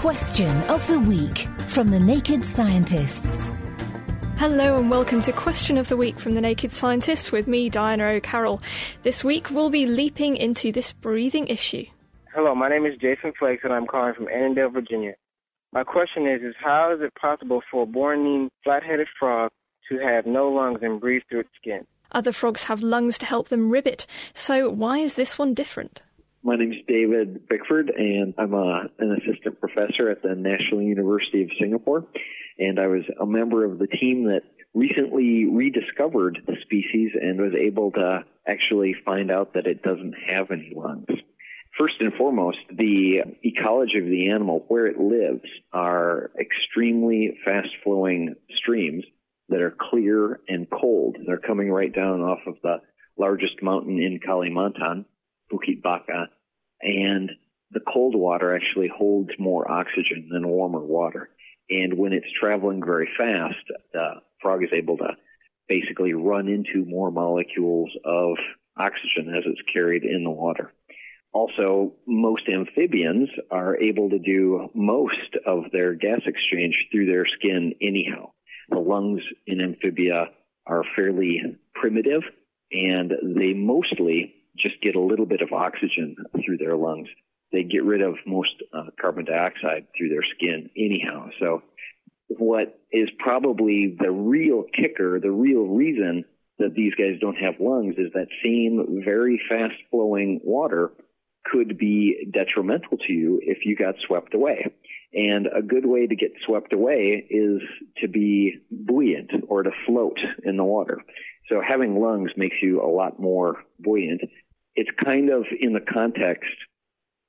Question of the Week from the Naked Scientists. Hello and welcome to Question of the Week from the Naked Scientists with me, Diana O'Carroll. This week we'll be leaping into this breathing issue. Hello, my name is Jason Flakes and I'm calling from Annandale, Virginia. My question is, is how is it possible for a Bornean flat-headed frog to have no lungs and breathe through its skin? Other frogs have lungs to help them ribbit, so why is this one different? My name is David Bickford, and I'm a, an assistant professor at the National University of Singapore. And I was a member of the team that recently rediscovered the species and was able to actually find out that it doesn't have any lungs. First and foremost, the ecology of the animal, where it lives, are extremely fast flowing streams that are clear and cold. They're coming right down off of the largest mountain in Kalimantan Bukit Baka, and the cold water actually holds more oxygen than warmer water. And when it's traveling very fast, the frog is able to basically run into more molecules of oxygen as it's carried in the water. Also, most amphibians are able to do most of their gas exchange through their skin anyhow. The lungs in amphibia are fairly primitive and they mostly just get a little bit of oxygen through their lungs. They get rid of most uh, carbon dioxide through their skin anyhow. So what is probably the real kicker, the real reason that these guys don't have lungs is that same very fast flowing water could be detrimental to you if you got swept away. And a good way to get swept away is to be buoyant or to float in the water. So having lungs makes you a lot more buoyant it's kind of in the context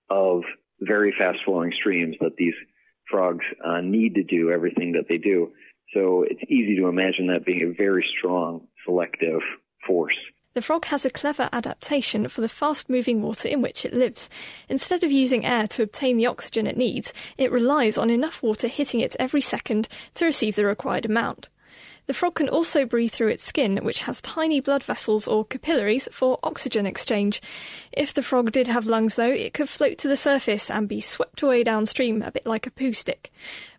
of very fast flowing streams that these frogs uh, need to do everything that they do. So it's easy to imagine that being a very strong selective force. The frog has a clever adaptation for the fast moving water in which it lives. Instead of using air to obtain the oxygen it needs, it relies on enough water hitting it every second to receive the required amount. The frog can also breathe through its skin, which has tiny blood vessels or capillaries for oxygen exchange. If the frog did have lungs, though, it could float to the surface and be swept away downstream, a bit like a poo stick.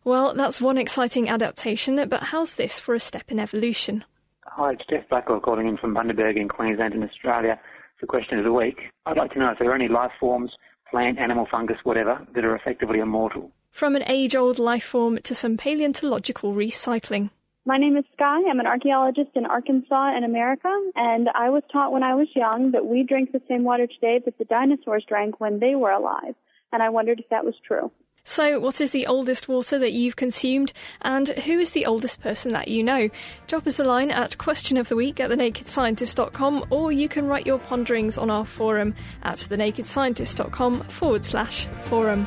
Well, that's one exciting adaptation, but how's this for a step in evolution? Hi, it's Jeff Blackwell calling in from Bundaberg in Queensland in Australia. The question of the week. I'd like to know if there are any life forms, plant, animal, fungus, whatever, that are effectively immortal. From an age old life form to some paleontological recycling. My name is Sky. I'm an archaeologist in Arkansas in America, and I was taught when I was young that we drink the same water today that the dinosaurs drank when they were alive, and I wondered if that was true. So, what is the oldest water that you've consumed, and who is the oldest person that you know? Drop us a line at questionoftheweek at thenakedscientist.com, or you can write your ponderings on our forum at thenakedscientist.com forward slash forum.